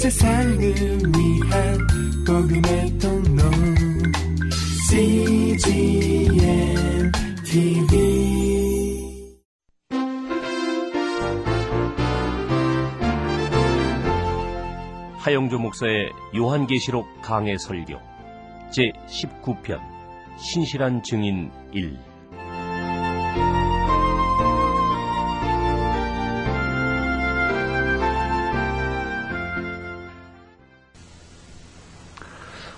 세상을 위한 복음의 통로. CGM TV 하영조 목사의 요한계시록 강해 설교 제 19편 신실한 증인 1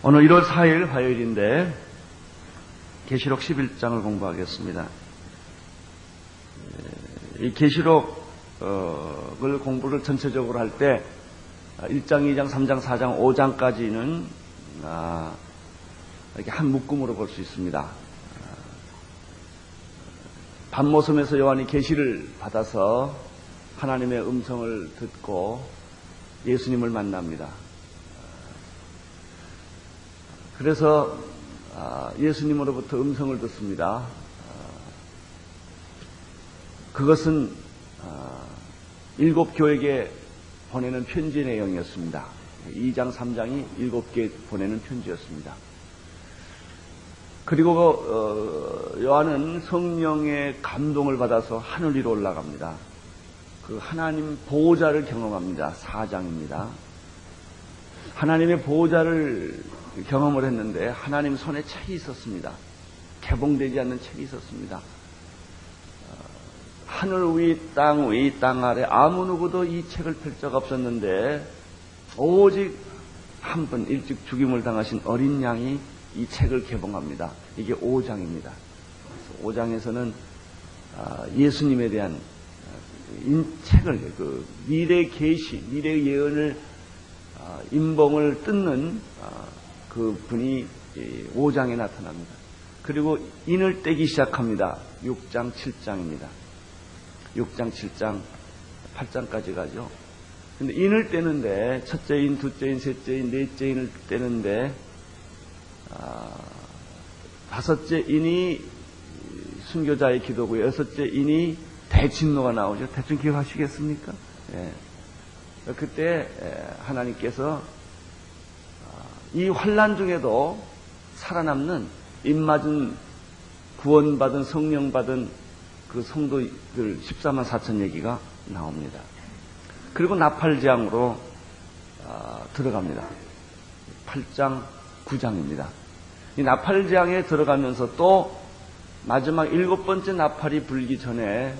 오늘 1월 4일 화요일인데 계시록 11장을 공부하겠습니다. 이 계시록을 공부를 전체적으로 할 때 1장, 2장, 3장, 4장, 5장까지는 이렇게 한 묶음으로 볼 수 있습니다. 밤모섬에서 요한이 계시를 받아서 하나님의 음성을 듣고 예수님을 만납니다. 그래서 예수님으로부터 음성을 듣습니다. 그것은 일곱 교회에 보내는 편지 내용이었습니다. 2장, 3장이 일곱 개 보내는 편지였습니다. 그리고 어, 요한은 성령의 감동을 받아서 하늘 위로 올라갑니다. 그 하나님 보호자를 경험합니다. 4장입니다. 하나님의 보호자를 경험을 했는데 하나님 손에 책이 있었습니다. 개봉되지 않는 책이 있었습니다. 하늘 위, 땅 위, 땅 아래 아무 누구도 이 책을 펼 적 없었는데 오직 한 분 일찍 죽임을 당하신 어린 양이 이 책을 개봉합니다. 이게 5장입니다. 5장에서는 예수님에 대한 책을 그 미래 계시, 미래 예언을 인봉을 뜯는 그 분이 5장에 나타납니다. 그리고 인을 떼기 시작합니다. 6장, 7장입니다. 6장, 7장, 8장까지 가죠. 근데 인을 떼는데 첫째 인, 둘째 인, 셋째 인, 넷째 인을 떼는데 아, 다섯째 인이 순교자의 기도고 여섯째 인이 대진노가 나오죠. 대충 기억하시겠습니까? 예. 그때 하나님께서 이 환란 중에도 살아남는 입맞은 구원받은 성령 받은 그 성도들 14만 4천 얘기가 나옵니다. 그리고 나팔장으로 어, 들어갑니다. 8장, 9장입니다. 이 나팔장에 들어가면서 또 마지막 일곱 번째 나팔이 불기 전에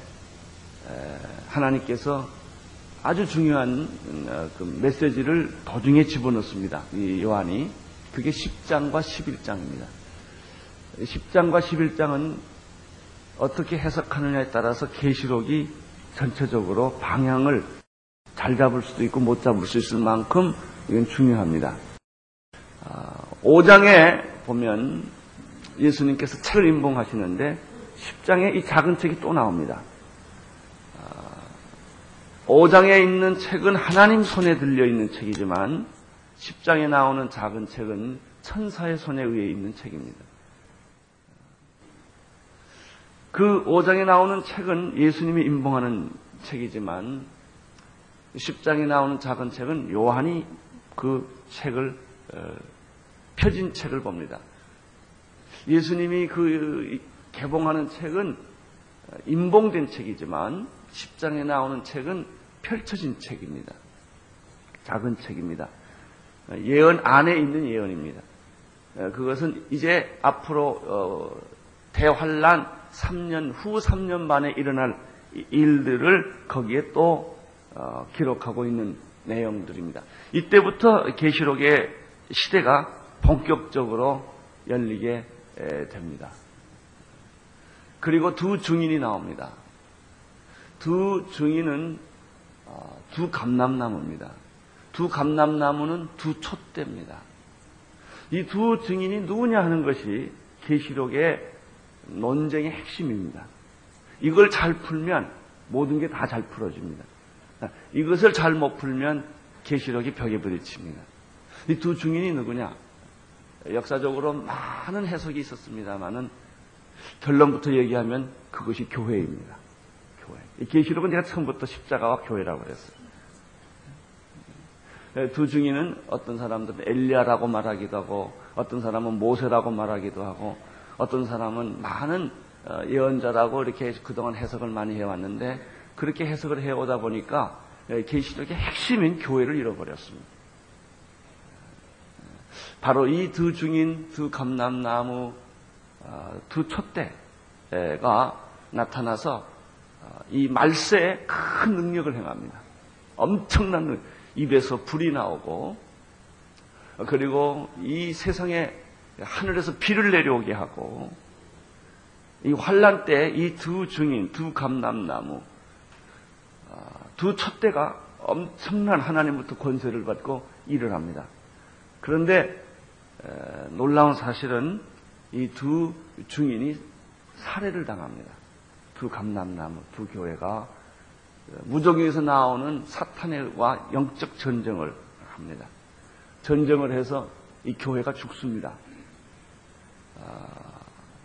하나님께서 아주 중요한 어, 그 메시지를 도중에 집어넣습니다. 이 요한이. 그게 10장과 11장입니다. 10장과 11장은 어떻게 해석하느냐에 따라서 계시록이 전체적으로 방향을 잘 잡을 수도 있고 못 잡을 수 있을 만큼 이건 중요합니다. 5장에 아, 보면 예수님께서 책을 인봉하시는데 10장에 이 작은 책이 또 나옵니다. 5장에 있는 책은 하나님 손에 들려 있는 책이지만 10장에 나오는 작은 책은 천사의 손에 의해 있는 책입니다. 그 5장에 나오는 책은 예수님이 임봉하는 책이지만 10장에 나오는 작은 책은 요한이 그 책을 어, 펴진 책을 봅니다. 예수님이 그 개봉하는 책은 임봉된 책이지만 10장에 나오는 책은 펼쳐진 책입니다. 작은 책입니다. 예언 안에 있는 예언입니다. 그것은 이제 앞으로 어, 대환란 3년 후 3년 만에 일어날 일들을 거기에 또 어, 기록하고 있는 내용들입니다. 이때부터 계시록의 시대가 본격적으로 열리게 됩니다. 그리고 두 증인이 나옵니다. 두 증인은 어, 두 감람나무입니다. 두 감람나무는 두 촛대입니다. 이 두 증인이 누구냐 하는 것이 계시록의 논쟁의 핵심입니다. 이걸 잘 풀면 모든 게 다 잘 풀어집니다. 이것을 잘 못 풀면 계시록이 벽에 부딪힙니다. 이 두 증인이 누구냐? 역사적으로 많은 해석이 있었습니다만은 결론부터 얘기하면 그것이 교회입니다. 계시록은 제가 처음부터 십자가와 교회라고 그랬어요. 두 증인은 어떤 사람들은 엘리야라고 말하기도 하고 어떤 사람은 모세라고 말하기도 하고 어떤 사람은 많은 어, 예언자라고 이렇게 그동안 해석을 많이 해왔는데 그렇게 해석을 해오다 보니까 계시록의 핵심인 교회를 잃어버렸습니다. 바로 이두 증인, 두 감람나무, 어, 두 촛대가 나타나서 어, 이 말세에 큰 능력을 행합니다. 엄청난 능력. 입에서 불이 나오고 그리고 이 세상에 하늘에서 비를 내려오게 하고 이 환란 때 이 두 증인, 두 감람나무, 아, 두 촛대가 엄청난 하나님부터 권세를 받고 일을 합니다. 그런데 놀라운 사실은 이 두 증인이 살해를 당합니다. 두 감람나무, 두 교회가 무적에서 나오는 사탄과 영적 전쟁을 합니다. 전쟁을 해서 이 교회가 죽습니다. 아,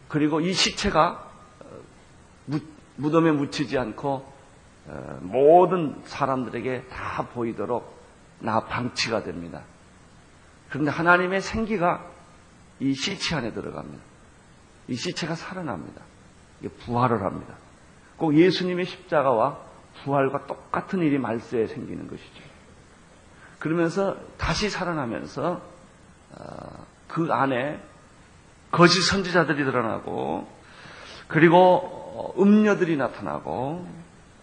그리고 이 시체가 어, 무덤에 묻히지 않고 어, 모든 사람들에게 다 보이도록 나 방치가 됩니다. 그런데 하나님의 생기가 이 시체 안에 들어갑니다. 이 시체가 살아납니다. 부활을 합니다. 꼭 예수님의 십자가와 부활과 똑같은 일이 말세에 생기는 것이죠. 그러면서 다시 살아나면서 어, 그 안에 거짓 선지자들이 드러나고 그리고 어, 음녀들이 나타나고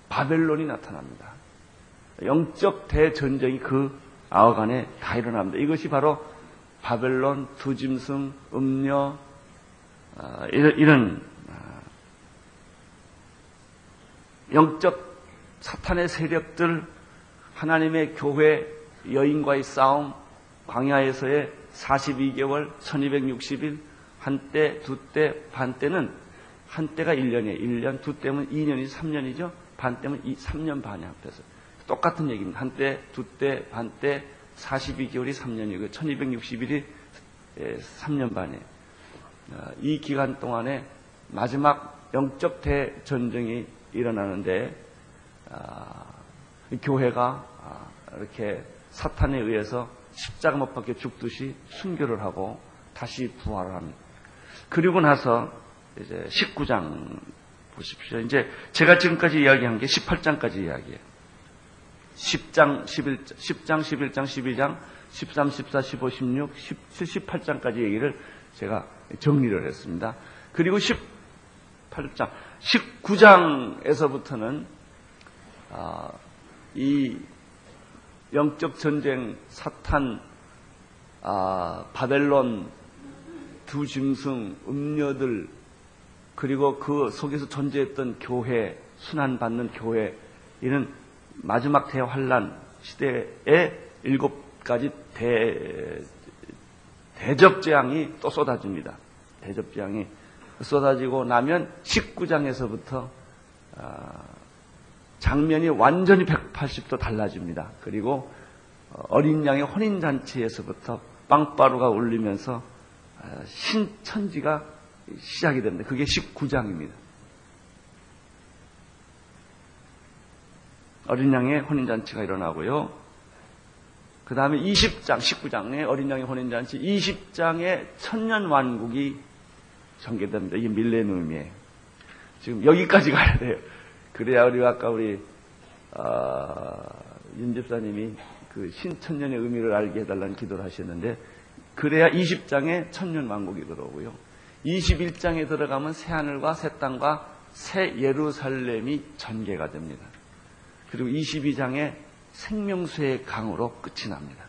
바벨론이 나타납니다. 영적 대전쟁이 그 아억 안에 다 일어납니다. 이것이 바로 바벨론, 두짐승, 음녀 어, 이런 영적 사탄의 세력들, 하나님의 교회 여인과의 싸움, 광야에서의 42개월, 1260일, 한때, 두 때, 반 때는 한때가 1년이에요. 1년, 두 때면 2년이 3년이죠. 반 때면 3년 반이 합해서. 똑같은 얘기입니다. 한때, 두 때, 반 때, 42개월이 3년이고 1260일이 3년 반이에요. 어, 이 기간 동안에 마지막 영적 대전쟁이 일어나는데 아, 교회가 아, 이렇게 사탄에 의해서 십자가 못 박혀 죽듯이 순교를 하고 다시 부활을 합니다. 그리고 나서 이제 19장 보십시오. 이제 제가 지금까지 이야기한 게 18장까지 이야기예요. 10장, 11, 10장, 11장, 12장, 13, 14, 15, 16, 17, 18장까지 얘기를 제가 정리를 했습니다. 그리고 18장, 19장에서부터는 아, 이 영적 전쟁, 사탄, 아, 바벨론, 두 짐승, 음녀들, 그리고 그 속에서 존재했던 교회, 순환받는 교회, 이는 마지막 대환란 시대에 일곱 가지 대, 대접 재앙이 또 쏟아집니다. 대접 재앙이 쏟아지고 나면 19장에서부터 아, 장면이 완전히 180도 달라집니다. 그리고 어, 어린 양의 혼인잔치에서부터 빵바루가 울리면서 아, 신천지가 시작이 됩니다. 그게 19장입니다. 어린 양의 혼인잔치가 일어나고요. 그 다음에 20장, 19장의 어린 양의 혼인잔치, 20장의 천년왕국이 전개됩니다. 이게 밀레니엄이에요. 지금 여기까지 가야 돼요. 그래야 우리 아까 우리 어, 윤 집사님이 그 신천년의 의미를 알게 해달라는 기도를 하셨는데 그래야 20장에 천년 왕국이 들어오고요. 21장에 들어가면 새 하늘과 새 땅과 새 예루살렘이 전개가 됩니다. 그리고 22장에 생명수의 강으로 끝이 납니다.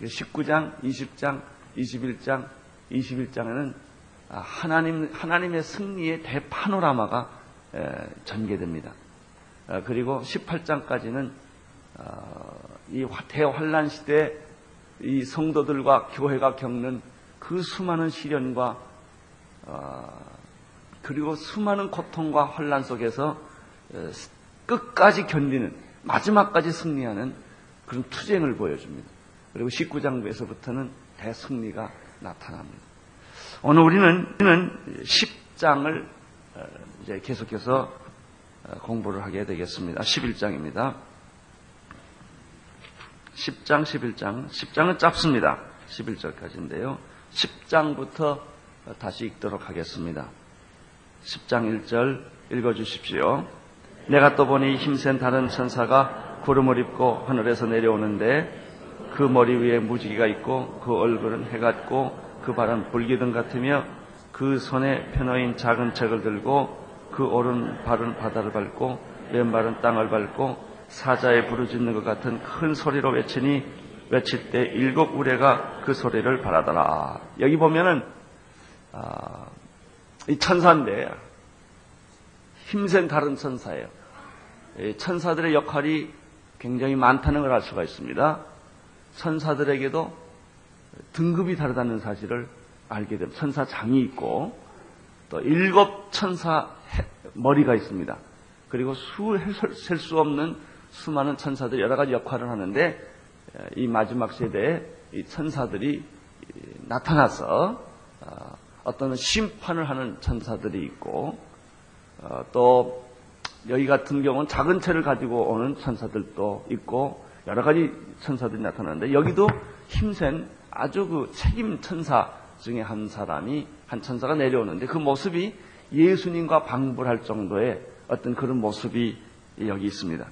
19장, 20장, 21장, 21장에는 하나님, 하나님의 승리의 대파노라마가 전개됩니다. 어, 그리고 18장까지는 어, 이 대환란 시대 이 성도들과 교회가 겪는 그 수많은 시련과 어, 그리고 수많은 고통과 환란 속에서 끝까지 견디는 마지막까지 승리하는 그런 투쟁을 보여줍니다. 그리고 19장부에서부터는 대승리가 나타납니다. 오늘 우리는 10장을 이제 계속해서 어, 공부를 하게 되겠습니다. 11장입니다. 10장, 11장. 10장은 짧습니다. 11절까지인데요. 10장부터 다시 읽도록 하겠습니다. 10장 1절 읽어주십시오. 내가 또 보니 힘센 다른 천사가 구름을 입고 하늘에서 내려오는데 그 머리 위에 무지개가 있고 그 얼굴은 해 같고 그 발은 불기둥 같으며 그 손에 편어인 작은 책을 들고 그 오른 발은 바다를 밟고 왼발은 땅을 밟고 사자의 부르짖는 것 같은 큰 소리로 외치니 외칠 때 일곱 우레가 그 소리를 바라더라. 여기 보면은 아, 이 천사인데 힘센 다른 천사예요. 천사들의 역할이 굉장히 많다는 걸 알 수가 있습니다. 천사들에게도 등급이 다르다는 사실을 알게 됩니다. 천사 장이 있고 또 일곱 천사 머리가 있습니다. 그리고 수셀 수 없는 수많은 천사들이 여러 가지 역할을 하는데 이 마지막 세대에 이 천사들이 나타나서 어, 어떤 심판을 하는 천사들이 있고 어, 또 여기 같은 경우는 작은 채를 가지고 오는 천사들도 있고 여러 가지 천사들이 나타나는데 여기도 힘센 아주 그 책임 천사 중에 한 사람이 한 천사가 내려오는데 그 모습이 예수님과 방불할 정도의 어떤 그런 모습이 여기 있습니다.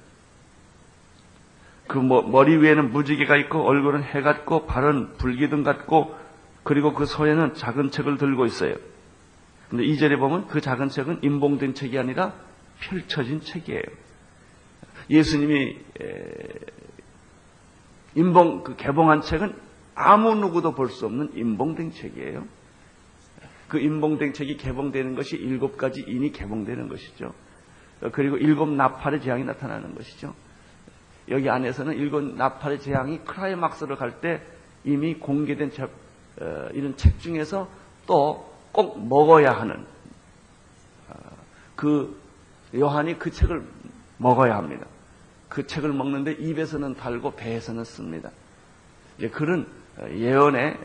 그 머리 위에는 무지개가 있고 얼굴은 해 같고 발은 불기둥 같고 그리고 그 손에는 작은 책을 들고 있어요. 근데 이 절에 보면 그 작은 책은 인봉된 책이 아니라 펼쳐진 책이에요. 예수님이 인봉 그 개봉한 책은 아무 누구도 볼 수 없는 인봉된 책이에요. 그 인봉된 책이 개봉되는 것이 일곱 가지 인이 개봉되는 것이죠. 그리고 일곱 나팔의 재앙이 나타나는 것이죠. 여기 안에서는 일곱 나팔의 재앙이 크라이막스를 갈 때 이미 공개된 책, 어, 이런 책 중에서 또 꼭 먹어야 하는 어, 그 요한이 그 책을 먹어야 합니다. 그 책을 먹는데 입에서는 달고 배에서는 씁니다. 그런 예언의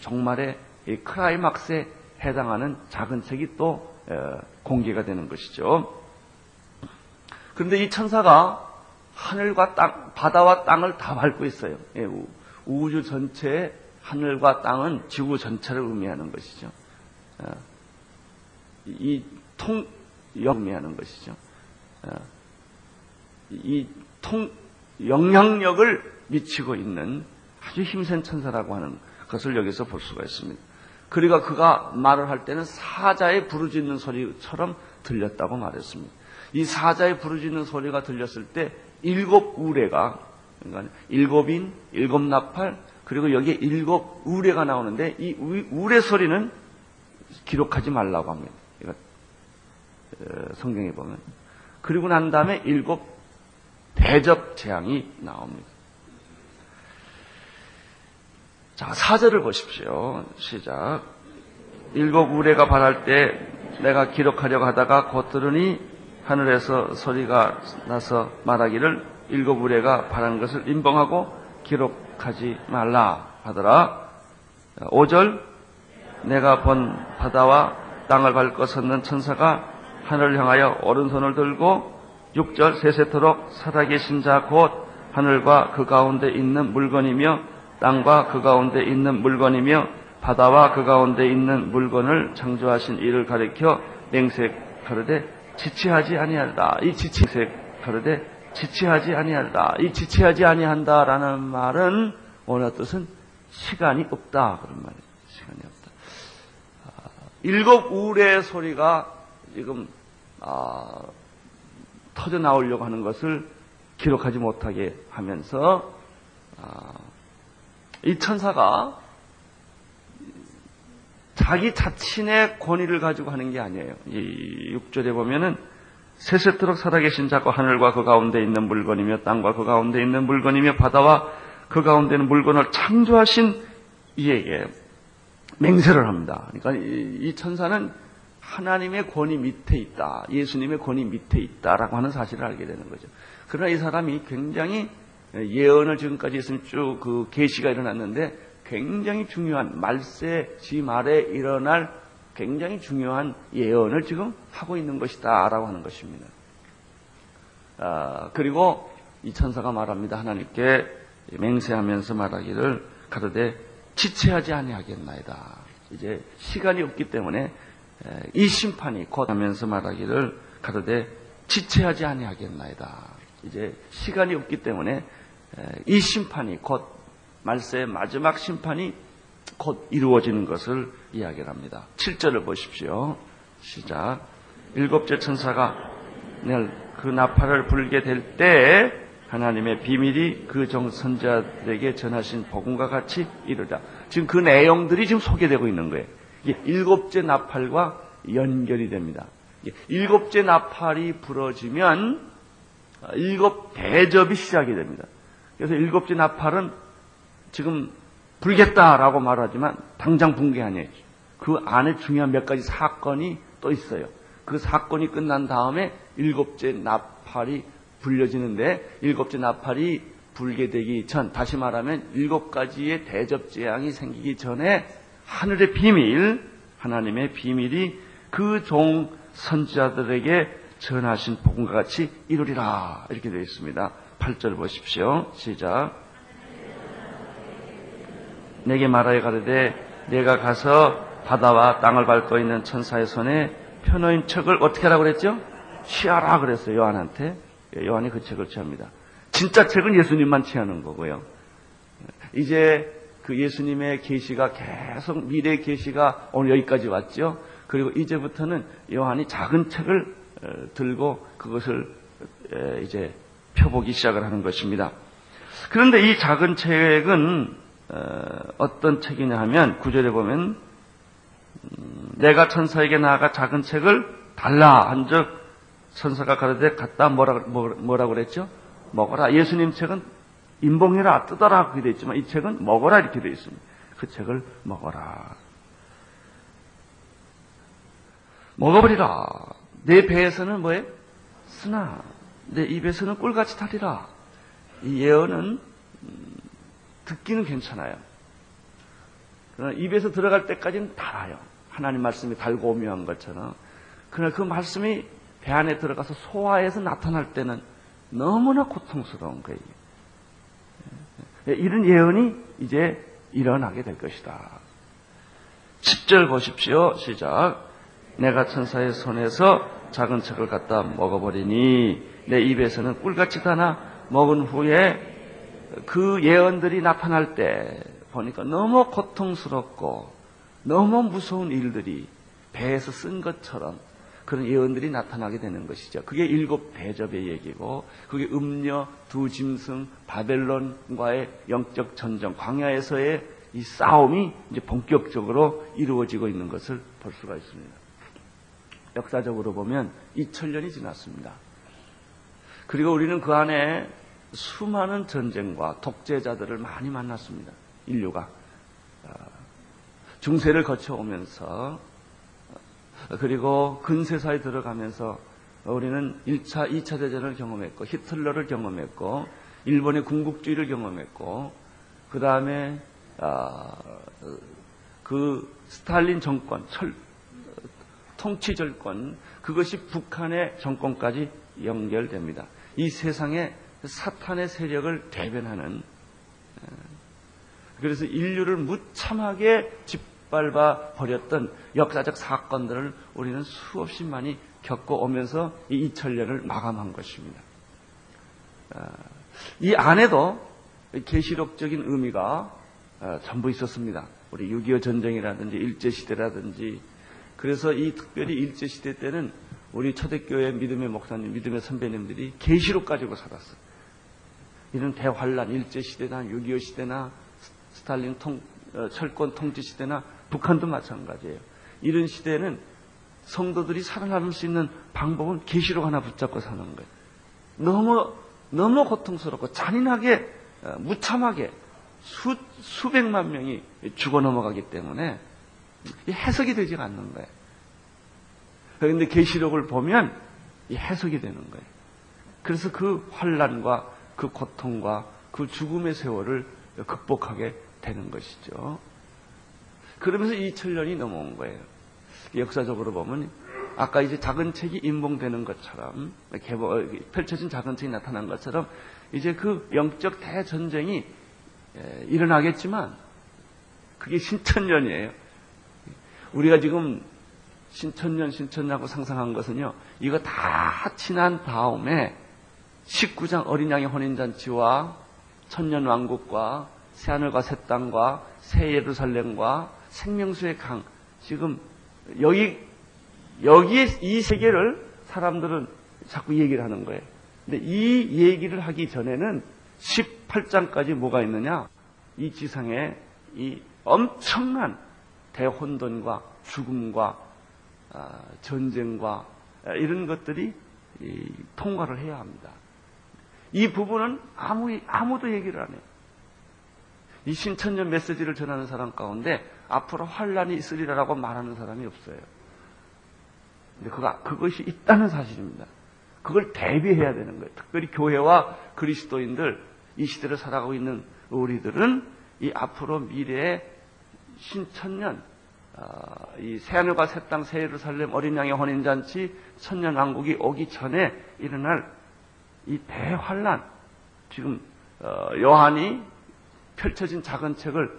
정말의 크라이막스에 해당하는 작은 책이 또 공개가 되는 것이죠. 그런데 이 천사가 하늘과 땅, 바다와 땅을 다 밟고 있어요. 예, 우주 전체의 하늘과 땅은 지구 전체를 의미하는 것이죠. 어, 이 통, 의미하는 것이죠. 어, 이 통, 영향력을 미치고 있는 아주 힘센 천사라고 하는 것을 여기서 볼 수가 있습니다. 그리고 그가 말을 할 때는 사자의 부르짖는 소리처럼 들렸다고 말했습니다. 이 사자의 부르짖는 소리가 들렸을 때 일곱 우레가 그러니까 일곱인, 일곱 나팔 그리고 여기에 일곱 우레가 나오는데 이 우레 소리는 기록하지 말라고 합니다. 이거 어, 성경에 보면 그리고 난 다음에 일곱 대적 재앙이 나옵니다. 자, 사절을 보십시오. 시작. 일곱 우레가 발할 때 내가 기록하려고 하다가 곧 들으니 하늘에서 소리가 나서 말하기를 일곱 우레가 바란 것을 인봉하고 기록하지 말라 하더라. 5절 내가 본 바다와 땅을 밟고 섰는 천사가 하늘을 향하여 오른손을 들고 6절 세세토록 살아계신 자 곧 하늘과 그 가운데 있는 물건이며 땅과 그 가운데 있는 물건이며 바다와 그 가운데 있는 물건을 창조하신 이를 가리켜 맹색하르되 지체하지 아니한다. 이 지체색 가르되 지체하지 아니한다. 이 지체하지 아니한다라는 말은 오늘 뜻은 시간이 없다 그런 말이에요. 시간이 없다. 아, 일곱 우레의 소리가 지금 아, 터져 나오려고 하는 것을 기록하지 못하게 하면서 아, 이 천사가 자기 자신의 권위를 가지고 하는 게 아니에요. 이 6절에 보면은 세세토록 살아계신 자고 하늘과 그 가운데 있는 물건이며 땅과 그 가운데 있는 물건이며 바다와 그 가운데 있는 물건을 창조하신 이에게 맹세를 합니다. 그러니까 이, 천사는 하나님의 권위 밑에 있다. 예수님의 권위 밑에 있다라고 하는 사실을 알게 되는 거죠. 그러나 이 사람이 굉장히 예언을 지금까지 했으면 쭉 그 계시가 일어났는데 굉장히 중요한 말세 지 말에 일어날 굉장히 중요한 예언을 지금 하고 있는 것이다라고 하는 것입니다. 아, 그리고 이 천사가 말합니다. 하나님께 맹세하면서 말하기를 가로되 지체하지 아니하겠나이다. 이제 시간이 없기 때문에 이 심판이 곧 하면서 말하기를 가로되 지체하지 아니하겠나이다. 이제 시간이 없기 때문에 이 심판이 곧 말세의 마지막 심판이 곧 이루어지는 것을 이야기합니다. 7절을 보십시오. 시작. 일곱째 천사가 그 나팔을 불게 될 때 하나님의 비밀이 그 정 선자들에게 전하신 복음과 같이 이르다. 지금 그 내용들이 지금 소개되고 있는 거예요. 일곱째 나팔과 연결이 됩니다. 일곱째 나팔이 부러지면 일곱 대접이 시작이 됩니다. 그래서 일곱째 나팔은 지금 불겠다라고 말하지만 당장 붕괴 아니에요. 그 안에 중요한 몇 가지 사건이 또 있어요. 그 사건이 끝난 다음에 일곱째 나팔이 불려지는데 일곱째 나팔이 불게 되기 전 다시 말하면 일곱 가지의 대접 재앙이 생기기 전에 하늘의 비밀 하나님의 비밀이 그 종 선지자들에게 전하신 복음과 같이 이루리라 이렇게 되어 있습니다. 8절 보십시오. 시작. 내게 말하여 가르되 내가 가서 바다와 땅을 밟고 있는 천사의 손에 편호인 척을 어떻게 하라고 그랬죠? 취하라 그랬어요. 요한한테. 예, 요한이 그 책을 취합니다. 진짜 책은 예수님만 취하는 거고요. 이제 그 예수님의 계시가 계속 미래의 계시가 오늘 여기까지 왔죠. 그리고 이제부터는 요한이 작은 책을 어, 들고 그것을 이제 펴보기 시작을 하는 것입니다. 그런데 이 작은 책은 어, 어떤 책이냐 하면 구절에 보면 음, 내가 천사에게 나아가 작은 책을 달라 한즉 천사가 가르되 갖다 뭐라 뭐라 그랬죠? 먹어라. 예수님 책은 인봉이라 뜯어라 그렇게 되어 있지만 이 책은 먹어라 이렇게 되어 있습니다. 그 책을 먹어라. 먹어버리라. 내 배에서는 뭐에 쓰나 내 입에서는 꿀같이 타리라. 이 예언은 음, 듣기는 괜찮아요. 그러나 입에서 들어갈 때까지는 달아요. 하나님 말씀이 달고 오묘한 것처럼. 그러나 그 말씀이 배 안에 들어가서 소화해서 나타날 때는 너무나 고통스러운 거예요. 예, 이런 예언이 이제 일어나게 될 것이다. 10절 보십시오. 시작. 내가 천사의 손에서 작은 척을 갖다 먹어버리니 내 입에서는 꿀같이 다나 먹은 후에 그 예언들이 나타날 때 보니까 너무 고통스럽고 너무 무서운 일들이 배에서 쓴 것처럼 그런 예언들이 나타나게 되는 것이죠. 그게 일곱 대접의 얘기고, 그게 음녀, 두 짐승, 바벨론과의 영적 전쟁, 광야에서의 이 싸움이 이제 본격적으로 이루어지고 있는 것을 볼 수가 있습니다. 역사적으로 보면 2000년이 지났습니다. 그리고 우리는 그 안에 수많은 전쟁과 독재자들을 많이 만났습니다. 인류가. 아, 중세를 거쳐오면서 그리고 근세사에 들어가면서 우리는 1차, 2차 대전을 경험했고 히틀러를 경험했고 일본의 군국주의를 경험했고 그 다음에 아, 그 스탈린 정권, 철, 통치 정권 그것이 북한의 정권까지 연결됩니다. 이 세상에 사탄의 세력을 대변하는 그래서 인류를 무참하게 집 밟아 버렸던 역사적 사건들을 우리는 수없이 많이 겪어오면서 이 2000년을 마감한 것입니다. 아, 이 안에도 계시록적인 의미가 아, 전부 있었습니다. 우리 6.25 전쟁이라든지 일제시대라든지 그래서 이 특별히 일제시대 때는 우리 초대교회 믿음의 목사님, 믿음의 선배님들이 계시록 가지고 살았어요. 이런 대환란, 일제시대나 6.25 시대나 스탈린 통, 어, 철권 통치 시대나 북한도 마찬가지예요. 이런 시대에는 성도들이 살아남을 수 있는 방법은 계시록 하나 붙잡고 사는 거예요. 너무 너무 고통스럽고 잔인하게 어, 무참하게 수 수백만 명이 죽어 넘어가기 때문에 해석이 되지 않는 거예요. 그런데 계시록을 보면 해석이 되는 거예요. 그래서 그 환란과 그 고통과 그 죽음의 세월을 극복하게 되는 것이죠. 그러면서 2000년이 넘어온 거예요. 역사적으로 보면 아까 이제 작은 책이 인봉되는 것처럼 펼쳐진 작은 책이 나타난 것처럼 이제 그 영적 대전쟁이 예, 일어나겠지만 그게 신천년이에요. 우리가 지금 신천년 신천년하고 상상한 것은요. 이거 다 지난 다음에 19장 어린 양의 혼인잔치와 천년 왕국과 새하늘과 새 땅과 새 예루살렘과 생명수의 강 지금 여기 여기에 이 세계를 사람들은 자꾸 얘기를 하는 거예요. 근데 이 얘기를 하기 전에는 18장까지 뭐가 있느냐? 이 지상에 이 엄청난 대혼돈과 죽음과 아, 전쟁과 이런 것들이 통과를 해야 합니다. 이 부분은 아무, 아무도 얘기를 안 해요. 이 신천년 메시지를 전하는 사람 가운데 앞으로 환란이 있으리라고 말하는 사람이 없어요. 근데 그가, 그것이 있다는 사실입니다. 그걸 대비해야 되는 거예요. 특별히 교회와 그리스도인들, 이 시대를 살아가고 있는 우리들은 이 앞으로 미래의 신천년, 어, 이 새하늘과 새 땅, 새 예루살렘, 어린 양의 혼인잔치, 천년 왕국이 오기 전에 일어날 이 대환란, 지금 어, 요한이 펼쳐진 작은 책을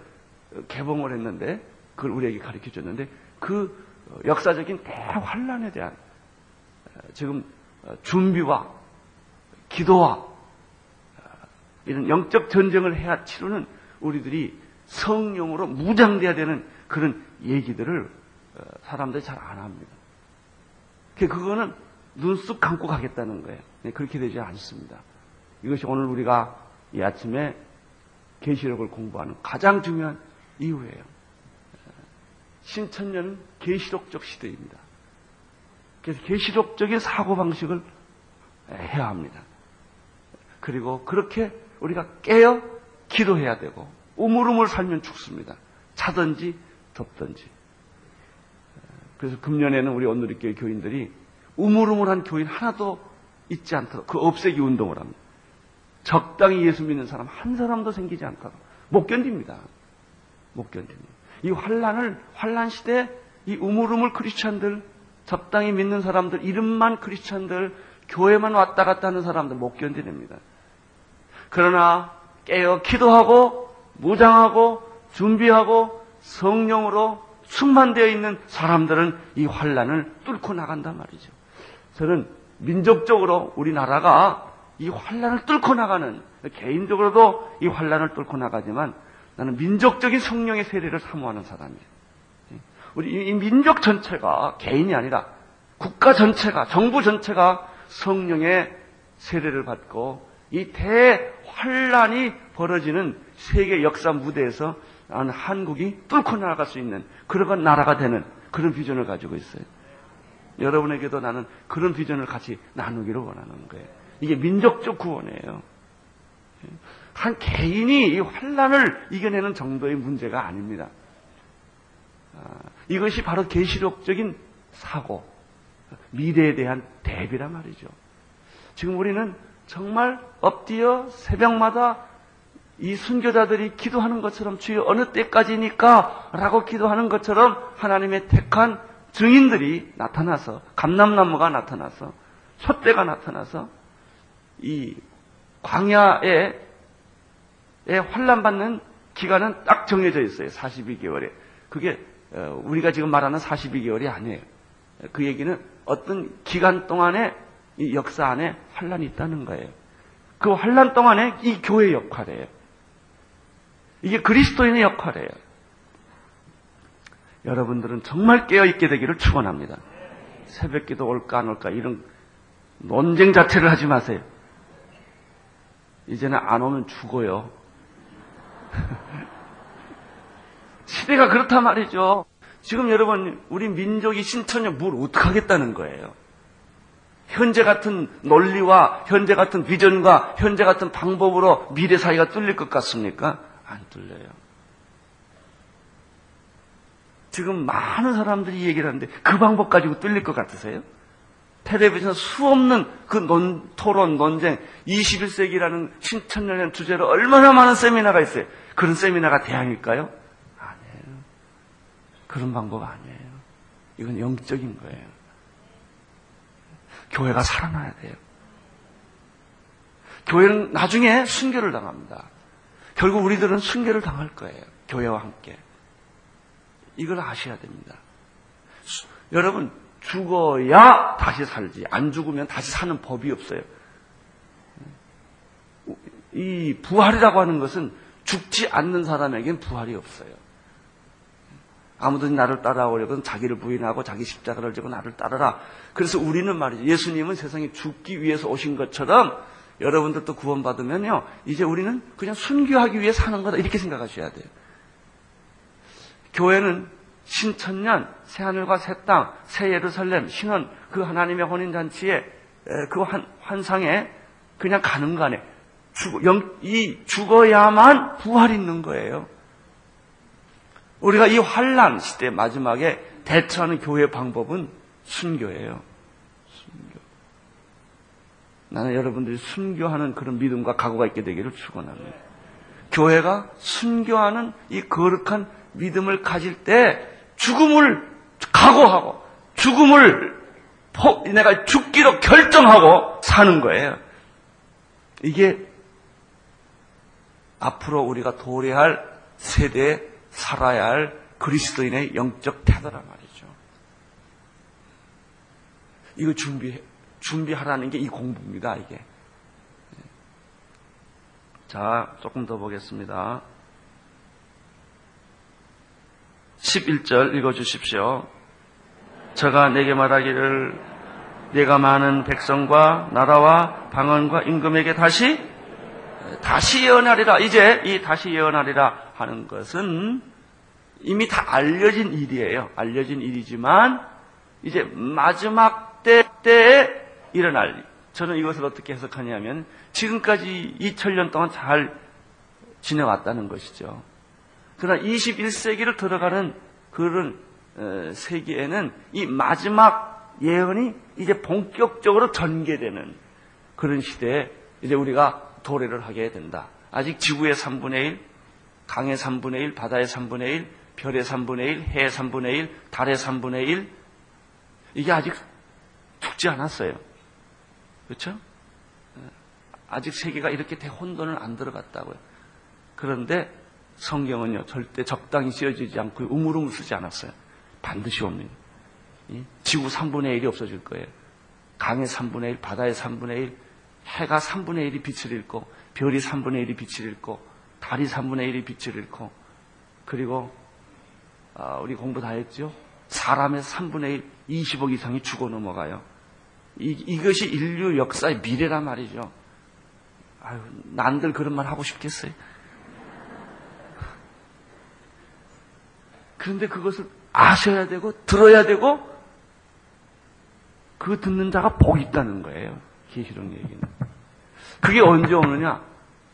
개봉을 했는데 그걸 우리에게 가르쳐 줬는데 그 역사적인 대환란에 대한 어, 지금 준비와 기도와 이런 영적 전쟁을 해야 치르는 우리들이 성령으로 무장돼야 되는 그런 얘기들을 사람들이 잘 안 합니다. 그거는 눈 쑥 감고 가겠다는 거예요. 네, 그렇게 되지 않습니다. 이것이 오늘 우리가 이 아침에 계시록을 공부하는 가장 중요한 이유예요. 신천년은 계시록적 시대입니다. 그래서 계시록적인 사고 방식을 해야 합니다. 그리고 그렇게 우리가 깨어 기도해야 되고 우물우물 살면 죽습니다. 차든지 덥든지. 그래서 금년에는 우리 온누리교회 교인들이 우물우물한 교인 하나도 있지 않도록 그 없애기 운동을 합니다. 적당히 예수 믿는 사람 한 사람도 생기지 않도록 못 견딥니다. 못 견딥니다. 이 환란을 환란 시대 이 우물우물 크리스천들 적당히 믿는 사람들 이름만 크리스천들 교회만 왔다 갔다 하는 사람들 못 견디냅니다. 그러나 깨어 기도하고 무장하고 준비하고 성령으로 충만되어 있는 사람들은 이 환란을 뚫고 나간단 말이죠. 저는 민족적으로 우리나라가 이 환란을 뚫고 나가는 개인적으로도 이 환란을 뚫고 나가지만 나는 민족적인 성령의 세례를 사모하는 사람이에요. 우리 이 민족 전체가 개인이 아니라 국가 전체가 정부 전체가 성령의 세례를 받고 이 대 환란이 벌어지는 세계 역사 무대에서 한국이 뚫고 나아갈 수 있는 그런 나라가 되는 그런 비전을 가지고 있어요. 여러분에게도 나는 그런 비전을 같이 나누기를 원하는 거예요. 이게 민족적 구원이에요. 한 개인이 이 환란을 이겨내는 정도의 문제가 아닙니다. 아, 이것이 바로 계시록적인 사고, 미래에 대한 대비란 말이죠. 지금 우리는 정말 엎드려 새벽마다 이 순교자들이 기도하는 것처럼 주여 어느 때까지니까 라고 기도하는 것처럼 하나님의 택한 증인들이 나타나서 감남나무가 나타나서 촛대가 나타나서 이 광야에 환란받는 기간은 딱 정해져 있어요. 42개월에. 그게 어, 우리가 지금 말하는 42개월이 아니에요. 그 얘기는 어떤 기간 동안에 이 역사 안에 환란이 있다는 거예요. 그 환란 동안에 이 교회의 역할이에요. 이게 그리스도인의 역할이에요. 여러분들은 정말 깨어있게 되기를 축원합니다. 새벽기도 올까 안 올까 이런 논쟁 자체를 하지 마세요. 이제는 안 오면 죽어요. 시대가 그렇단 말이죠. 지금 여러분 우리 민족이 신천년 뭘 어떡하겠다는 거예요. 현재 같은 논리와 현재 같은 비전과 현재 같은 방법으로 미래 사회가 뚫릴 것 같습니까? 안 뚫려요. 지금 많은 사람들이 얘기를 하는데 그 방법 가지고 뚫릴 것 같으세요? 텔레비전 수없는 그 논, 토론, 논쟁, 21세기라는 신천년 주제로 얼마나 많은 세미나가 있어요. 그런 세미나가 대항일까요? 아니에요. 그런 방법 아니에요. 이건 영적인 거예요. 교회가 살아나야 돼요. 교회는 나중에 순교를 당합니다. 결국 우리들은 순교를 당할 거예요. 교회와 함께. 이걸 아셔야 됩니다. 수- 여러분, 죽어야 다시 살지. 안 죽으면 다시 사는 법이 없어요. 이 부활이라고 하는 것은 죽지 않는 사람에겐 부활이 없어요. 아무든지 나를 따라오려거든 자기를 부인하고 자기 십자가를 지고 나를 따르라. 그래서 우리는 말이죠. 예수님은 세상에 죽기 위해서 오신 것처럼 여러분들도 구원받으면요. 이제 우리는 그냥 순교하기 위해 사는 거다. 이렇게 생각하셔야 돼요. 교회는 신천년, 새하늘과 새 땅, 새 예루살렘, 신원, 그 하나님의 혼인잔치에, 에, 그 환, 환상에 그냥 가는 거 아니에요. 죽, 영, 이 죽어야만 부활이 있는 거예요. 우리가 이 환란 시대 마지막에 대처하는 교회 방법은 순교예요. 순교. 나는 여러분들이 순교하는 그런 믿음과 각오가 있게 되기를 축원합니다. 교회가 순교하는 이 거룩한 믿음을 가질 때 죽음을 각오하고 죽음을 포- 내가 죽기로 결정하고 사는 거예요. 이게 앞으로 우리가 도래할 세대에 살아야 할 그리스도인의 영적 태도란 말이죠. 이거 준비, 준비하라는 게 이 공부입니다, 이게. 자, 조금 더 보겠습니다. 11절 읽어 주십시오. 저가 내게 말하기를 내가 많은 백성과 나라와 방언과 임금에게 다시 다시 예언하리라. 이제 이 다시 예언하리라 하는 것은 이미 다 알려진 일이에요. 알려진 일이지만 이제 마지막 때 때에 일어날 일. 저는 이것을 어떻게 해석하냐면 지금까지 2000년 동안 잘 지내왔다는 것이죠. 그러나 21세기를 들어가는 그런 어, 세기에는 이 마지막 예언이 이제 본격적으로 전개되는 그런 시대에 이제 우리가 도래를 하게 된다. 아직 지구의 3분의 1, 강의 3분의 1, 바다의 3분의 1, 별의 3분의 1, 해의 3분의 1, 달의 3분의 1 이게 아직 죽지 않았어요. 그렇죠? 아직 세계가 이렇게 대혼돈을 안 들어갔다고요. 그런데 성경은요 절대 적당히 씌어지지 않고 우물우물 쓰지 않았어요. 반드시 옵니다. 이 지구 3분의 1이 없어질 거예요. 강의 3분의 1, 바다의 3분의 1, 해가 3분의 1이 빛을 잃고 별이 3분의 1이 빛을 잃고 달이 3분의 1이 빛을 잃고 그리고 아, 우리 공부 다 했죠? 사람의 3분의 1, 20억 이상이 죽어 넘어가요. 이, 이것이 인류 역사의 미래란 말이죠. 아유, 난들 그런 말 하고 싶겠어요. 그런데 그것을 아셔야 되고, 들어야 되고, 그 듣는 자가 복 있다는 거예요. 계시록 얘기는. 그게 언제 오느냐?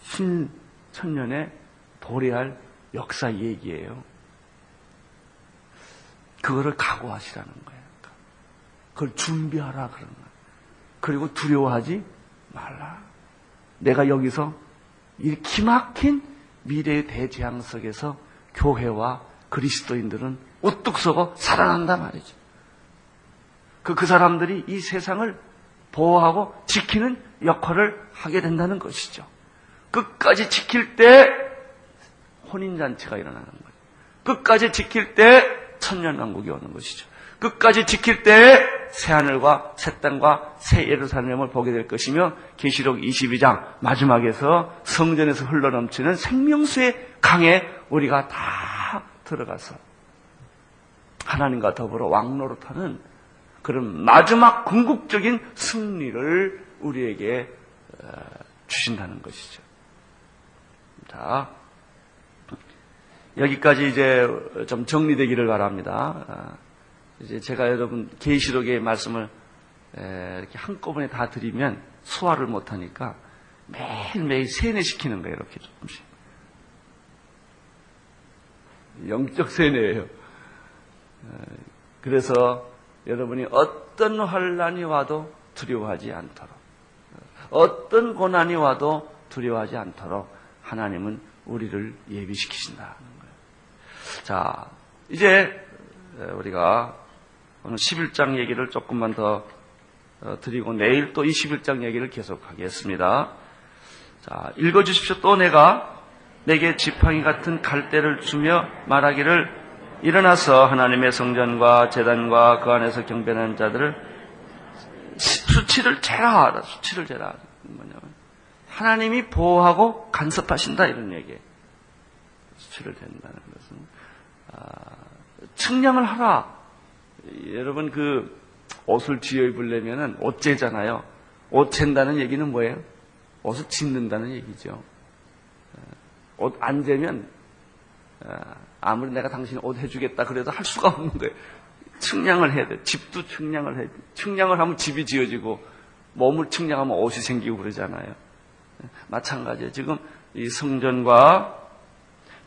신 천년에 도래할 역사 얘기예요. 그거를 각오하시라는 거예요. 그걸 준비하라 그런 거예요. 그리고 두려워하지 말라. 내가 여기서 이 기막힌 미래의 대재앙 속에서 교회와 그리스도인들은 우뚝 서고 살아난다 말이죠. 그, 그 사람들이 이 세상을 보호하고 지키는 역할을 하게 된다는 것이죠. 끝까지 지킬 때 혼인잔치가 일어나는 거예요. 끝까지 지킬 때 천년왕국이 오는 것이죠. 끝까지 지킬 때 새하늘과 새 땅과 새 예루살렘을 보게 될 것이며 계시록 22장 마지막에서 성전에서 흘러넘치는 생명수의 강에 우리가 다 들어가서 하나님과 더불어 왕노릇하는 그런 마지막 궁극적인 승리를 우리에게 어, 주신다는 것이죠. 자, 여기까지 이제 좀 정리되기를 바랍니다. 아, 이제 제가 여러분 계시록의 말씀을 이렇게 한꺼번에 다 드리면 소화를 못하니까 매일매일 세뇌시키는 거예요. 이렇게 조금씩. 영적 세뇌예요. 그래서 여러분이 어떤 환란이 와도 두려워하지 않도록 어떤 고난이 와도 두려워하지 않도록 하나님은 우리를 예비시키신다는 거예요. 자, 이제 우리가 오늘 11장 얘기를 조금만 더 드리고 내일 또 21장 얘기를 계속하겠습니다. 자, 읽어주십시오. 또 내가 내게 지팡이 같은 갈대를 주며 말하기를 일어나서 하나님의 성전과 재단과 그 안에서 경배하는 자들을 수치를 재라 하라. 수치를 재라. 뭐냐면 하나님이 보호하고 간섭하신다 이런 얘기예요. 수치를 댄다는 것은 아, 측량을 하라. 여러분 그 옷을 지어 입으려면은 옷재잖아요. 옷 잰다는 얘기는 뭐예요? 옷을 짓는다는 얘기죠. 옷 안 재면 아무리 내가 당신 옷 해주겠다 그래도 할 수가 없는 거예요. 측량을 해야 돼. 집도 측량을 해야 돼. 측량을 하면 집이 지어지고 몸을 측량하면 옷이 생기고 그러잖아요. 마찬가지예요. 지금 이 성전과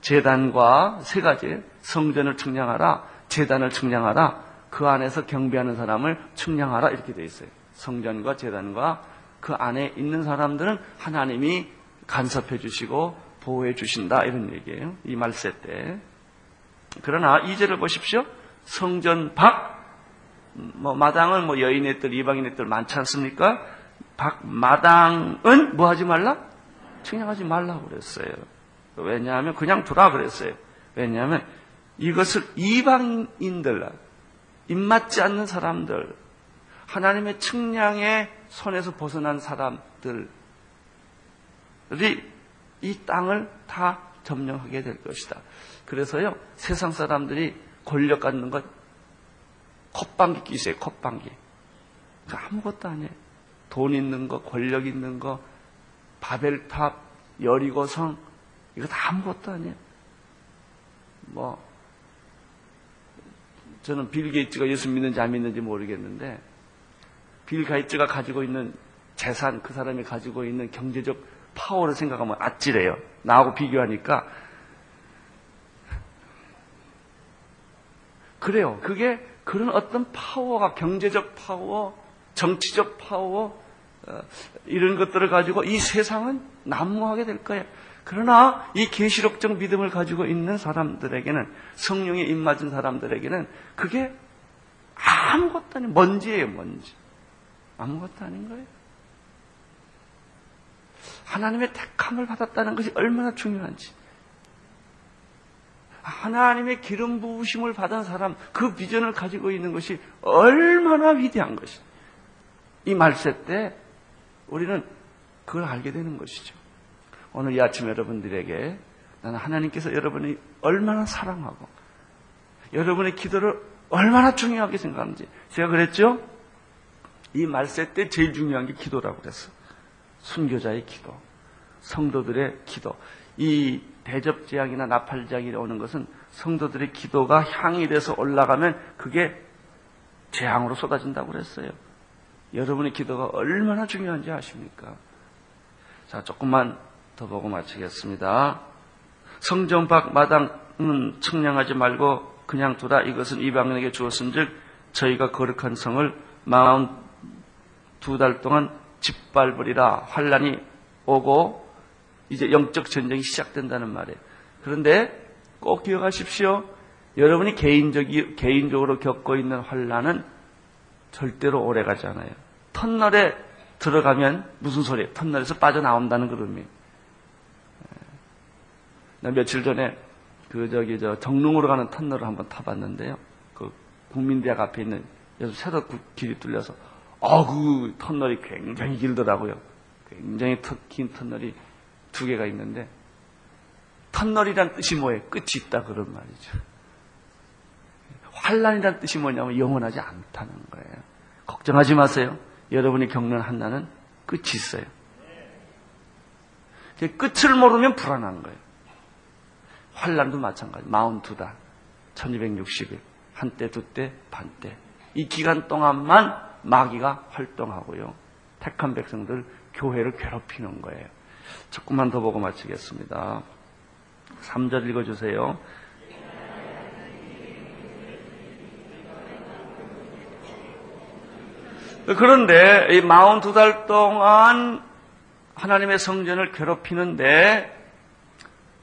재단과 세 가지 성전을 측량하라, 재단을 측량하라, 그 안에서 경배하는 사람을 측량하라 이렇게 돼 있어요. 성전과 재단과 그 안에 있는 사람들은 하나님이 간섭해 주시고 보호해 주신다 이런 얘기예요. 이 말세 때. 그러나 이제를 보십시오. 성전 밖, 뭐 마당은 뭐 여인의 뜰, 이방인의 뜰 많지 않습니까? 밖 마당은 뭐 하지 말라? 측량하지 말라고 그랬어요. 왜냐하면 그냥 두라 그랬어요. 왜냐하면 이것을 이방인들, 입맞지 않는 사람들, 하나님의 측량의 손에서 벗어난 사람들이 이 땅을 다 점령하게 될 것이다. 그래서요, 세상 사람들이 권력 갖는 것, 콧방귀 끼세요, 콧방귀. 아무것도 아니에요. 돈 있는 거, 권력 있는 거, 바벨탑, 여리고성, 이거 다 아무것도 아니에요. 뭐, 저는 빌 게이츠가 예수 믿는지 안 믿는지 모르겠는데, 빌 게이츠가 가지고 있는 재산, 그 사람이 가지고 있는 경제적 파워를 생각하면 아찔해요. 나하고 비교하니까. 그래요. 그게 그런 어떤 파워가 경제적 파워, 정치적 파워, 어, 이런 것들을 가지고 이 세상은 난무하게 될 거예요. 그러나 이 계시록적 믿음을 가지고 있는 사람들에게는 성령에 입맞은 사람들에게는 그게 아무것도 아닌 먼지예요, 먼지. 아무것도 아닌 거예요. 하나님의 택함을 받았다는 것이 얼마나 중요한지. 하나님의 기름 부으심을 받은 사람, 그 비전을 가지고 있는 것이 얼마나 위대한 것이. 이 말세 때 우리는 그걸 알게 되는 것이죠. 오늘 이 아침 여러분들에게 나는 하나님께서 여러분이 얼마나 사랑하고 여러분의 기도를 얼마나 중요하게 생각하는지 제가 그랬죠? 이 말세 때 제일 중요한 게 기도라고 그랬어. 순교자의 기도, 성도들의 기도. 이 대접재앙이나 나팔재앙이 오는 것은 성도들의 기도가 향이 돼서 올라가면 그게 재앙으로 쏟아진다고 그랬어요. 여러분의 기도가 얼마나 중요한지 아십니까? 자, 조금만 더 보고 마치겠습니다. 성전 밖 마당은 측량하지 말고 그냥 두라 이것은 이방인에게 주었은즉 저희가 거룩한 성을 마흔 두 달 동안 짓밟으리라 환란이 오고 이제 영적 전쟁이 시작된다는 말이에요. 그런데 꼭 기억하십시오. 여러분이 개인적 개인적으로 겪고 있는 환란은 절대로 오래 가지 않아요. 터널에 들어가면 무슨 소리예요? 터널에서 빠져나온다는 그런 의미. 나 며칠 전에 그 저기 저 정릉으로 가는 터널을 한번 타봤는데요. 그 국민대학 앞에 있는 여기서 새로 길이 뚫려서 아그 터널이 굉장히 길더라고요. 굉장히 긴 터널이 두 개가 있는데 터널이란 뜻이 뭐예요? 끝이 있다 그런 말이죠. 환란이란 뜻이 뭐냐면 영원하지 않다는 거예요. 걱정하지 마세요. 여러분이 겪는 한나는 끝이 있어요. 끝을 모르면 불안한 거예요. 환란도 마찬가지. 42달, 1260일, 한때, 두때, 반때. 이 기간 동안만 마귀가 활동하고요. 택한 백성들 교회를 괴롭히는 거예요. 조금만 더 보고 마치겠습니다. 3절 읽어주세요. 그런데 이 42달 동안 하나님의 성전을 괴롭히는데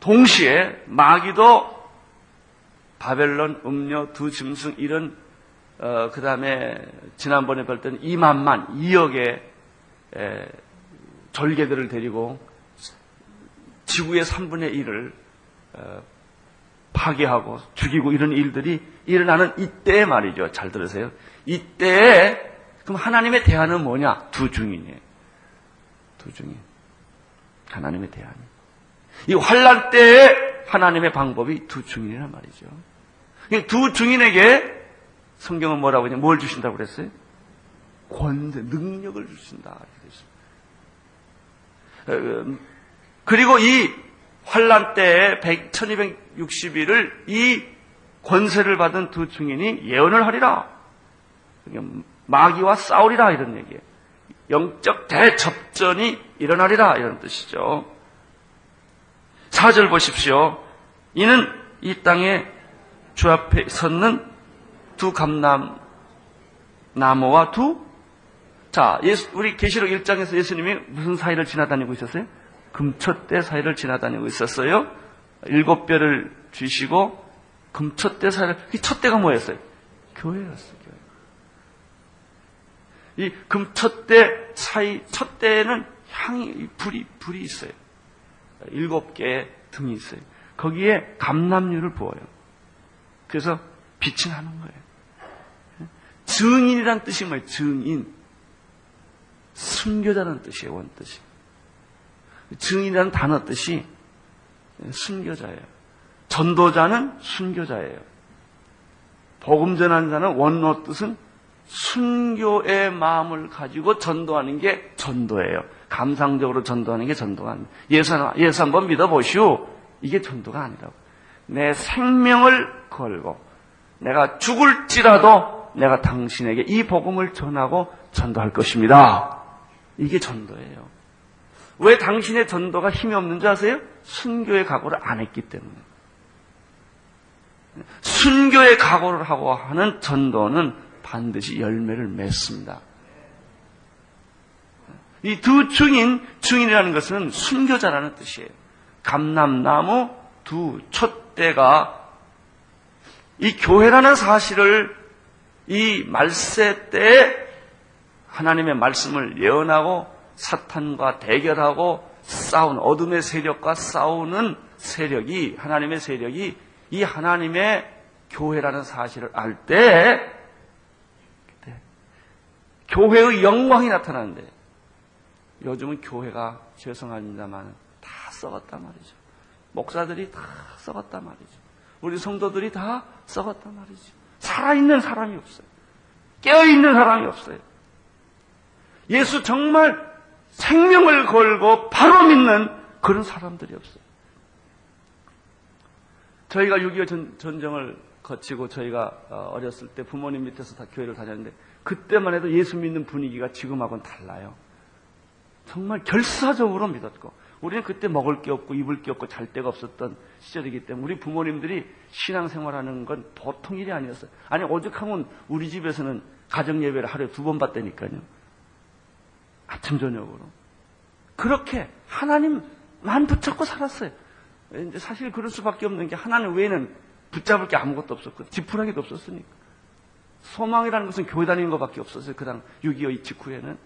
동시에 마귀도 바벨론, 음료, 두 짐승 이런 어, 그 다음에 지난번에 볼 때는 2만만, 2억의 에, 졸개들을 데리고 지구의 3분의 1을 어, 파괴하고 죽이고 이런 일들이 일어나는 이때에 말이죠. 잘 들으세요. 이때에 그럼 하나님의 대안은 뭐냐? 두 중이네. 두 중인. 하나님의 대안. 이 환란 때에 하나님의 방법이 두 중인이란 말이죠. 두 중인에게 성경은 뭐라고 하냐? 뭘 주신다고 그랬어요? 권세, 능력을 주신다. 어, 음, 그리고 이 환란 때에 1260일을 이 권세를 받은 두 증인이 예언을 하리라. 마귀와 싸우리라 이런 얘기예요. 영적 대접전이 일어나리라 이런 뜻이죠. 4절 보십시오. 이는 이 땅에 주 앞에 섰는 두 감남 나무와 두 자, 예수, 우리 계시록 1장에서 예수님이 무슨 사이를 지나다니고 있었어요? 금초대 사이를 지나다니고 있었어요. 일곱 별을 주시고 금초대 사이를 이 첫대가 뭐였어요? 교회였어요. 이 금초대 사이 첫대에는 향이 불이 불이 있어요. 일곱 개의 등이 있어요. 거기에 감남류를 부어요. 그래서 빛이 나는 거예요. 증인이란 뜻이 뭐예요? 증인. 순교자라는 뜻이에요, 원뜻이. 증인이라는 단어 뜻이 순교자예요. 전도자는 순교자예요. 복음 전하는 자는 원어 뜻은 순교의 마음을 가지고 전도하는 게 전도예요. 감상적으로 전도하는 게 전도가 아닙니다. 예수, 예수 한번 믿어보시오. 이게 전도가 아니라고. 내 생명을 걸고 내가 죽을지라도 내가 당신에게 이 복음을 전하고 전도할 것입니다. 이게 전도예요. 왜 당신의 전도가 힘이 없는 줄 아세요? 순교의 각오를 안 했기 때문에. 순교의 각오를 하고 하는 전도는 반드시 열매를 맺습니다. 이 두 증인, 증인이라는 것은 순교자라는 뜻이에요. 감남나무 두 촛대가 이 교회라는 사실을 이 말세 때 하나님의 말씀을 예언하고 사탄과 대결하고 싸운 어둠의 세력과 싸우는 세력이 하나님의 세력이 이 하나님의 교회라는 사실을 알 때 교회의 영광이 나타나는데 요즘은 교회가 죄송합니다만 다 썩었단 말이죠. 목사들이 다 썩었단 말이죠. 우리 성도들이 다 썩었단 말이죠. 살아있는 사람이 없어요. 깨어있는 사람이 없어요. 예수 정말 생명을 걸고 바로 믿는 그런 사람들이 없어요. 저희가 6.25 전, 정을 거치고 저희가 어, 어렸을 때 부모님 밑에서 다 교회를 다녔는데 그때만 해도 예수 믿는 분위기가 지금하고는 달라요. 정말 결사적으로 믿었고 우리는 그때 먹을 게 없고 입을 게 없고 잘 데가 없었던 시절이기 때문에 우리 부모님들이 신앙생활하는 건 보통 일이 아니었어요. 아니 오죽하면 우리 집에서는 가정 예배를 하루에 두 번 받다니까요. 아침 저녁으로 그렇게 하나님만 붙잡고 살았어요. 사실 그럴 수밖에 없는 게 하나님 외에는 붙잡을 게 아무것도 없었고 지푸라기도 없었으니까 소망이라는 것은 교회 다니는 것밖에 없었어요. 그 당 6.25 직후에는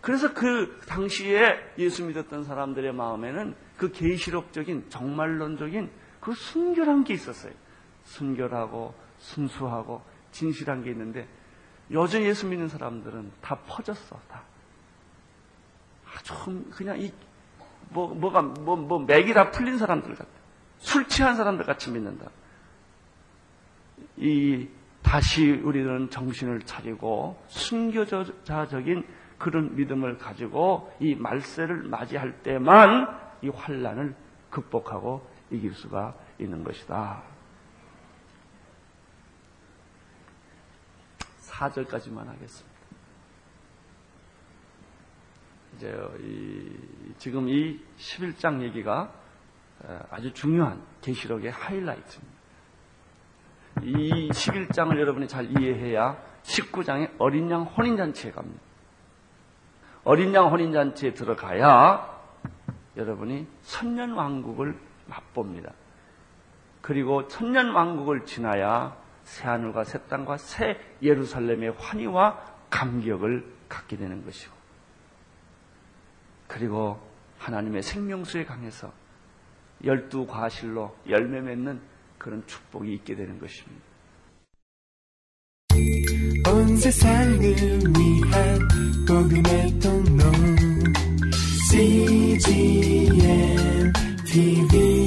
그래서 그 당시에 예수 믿었던 사람들의 마음에는 그 계시록적인 정말론적인 그 순결한 게 있었어요. 순결하고 순수하고 진실한 게 있는데 요즘 예수 믿는 사람들은 다 퍼졌어. 다. 아주 그냥 이 뭐, 뭐가 뭐, 뭐 맥이 다 풀린 사람들 같아. 술 취한 사람들 같이 믿는다. 이 다시 우리는 정신을 차리고 순교자적인 그런 믿음을 가지고 이 말세를 맞이할 때만 이 환란을 극복하고 이길 수가 있는 것이다. 4절까지만 하겠습니다. 이제 이, 지금 이 11장 얘기가 아주 중요한 계시록의 하이라이트입니다. 이 11장을 여러분이 잘 이해해야 19장의 어린 양 혼인잔치에 갑니다. 어린 양 혼인잔치에 들어가야 여러분이 천년왕국을 맛봅니다. 그리고 천년왕국을 지나야 새하늘과 새 땅과 새 예루살렘의 환희와 감격을 갖게 되는 것이고 그리고 하나님의 생명수에 강해서 열두 과실로 열매 맺는 그런 축복이 있게 되는 것입니다. 온 세상을 위한 복음의 통로 CGM TV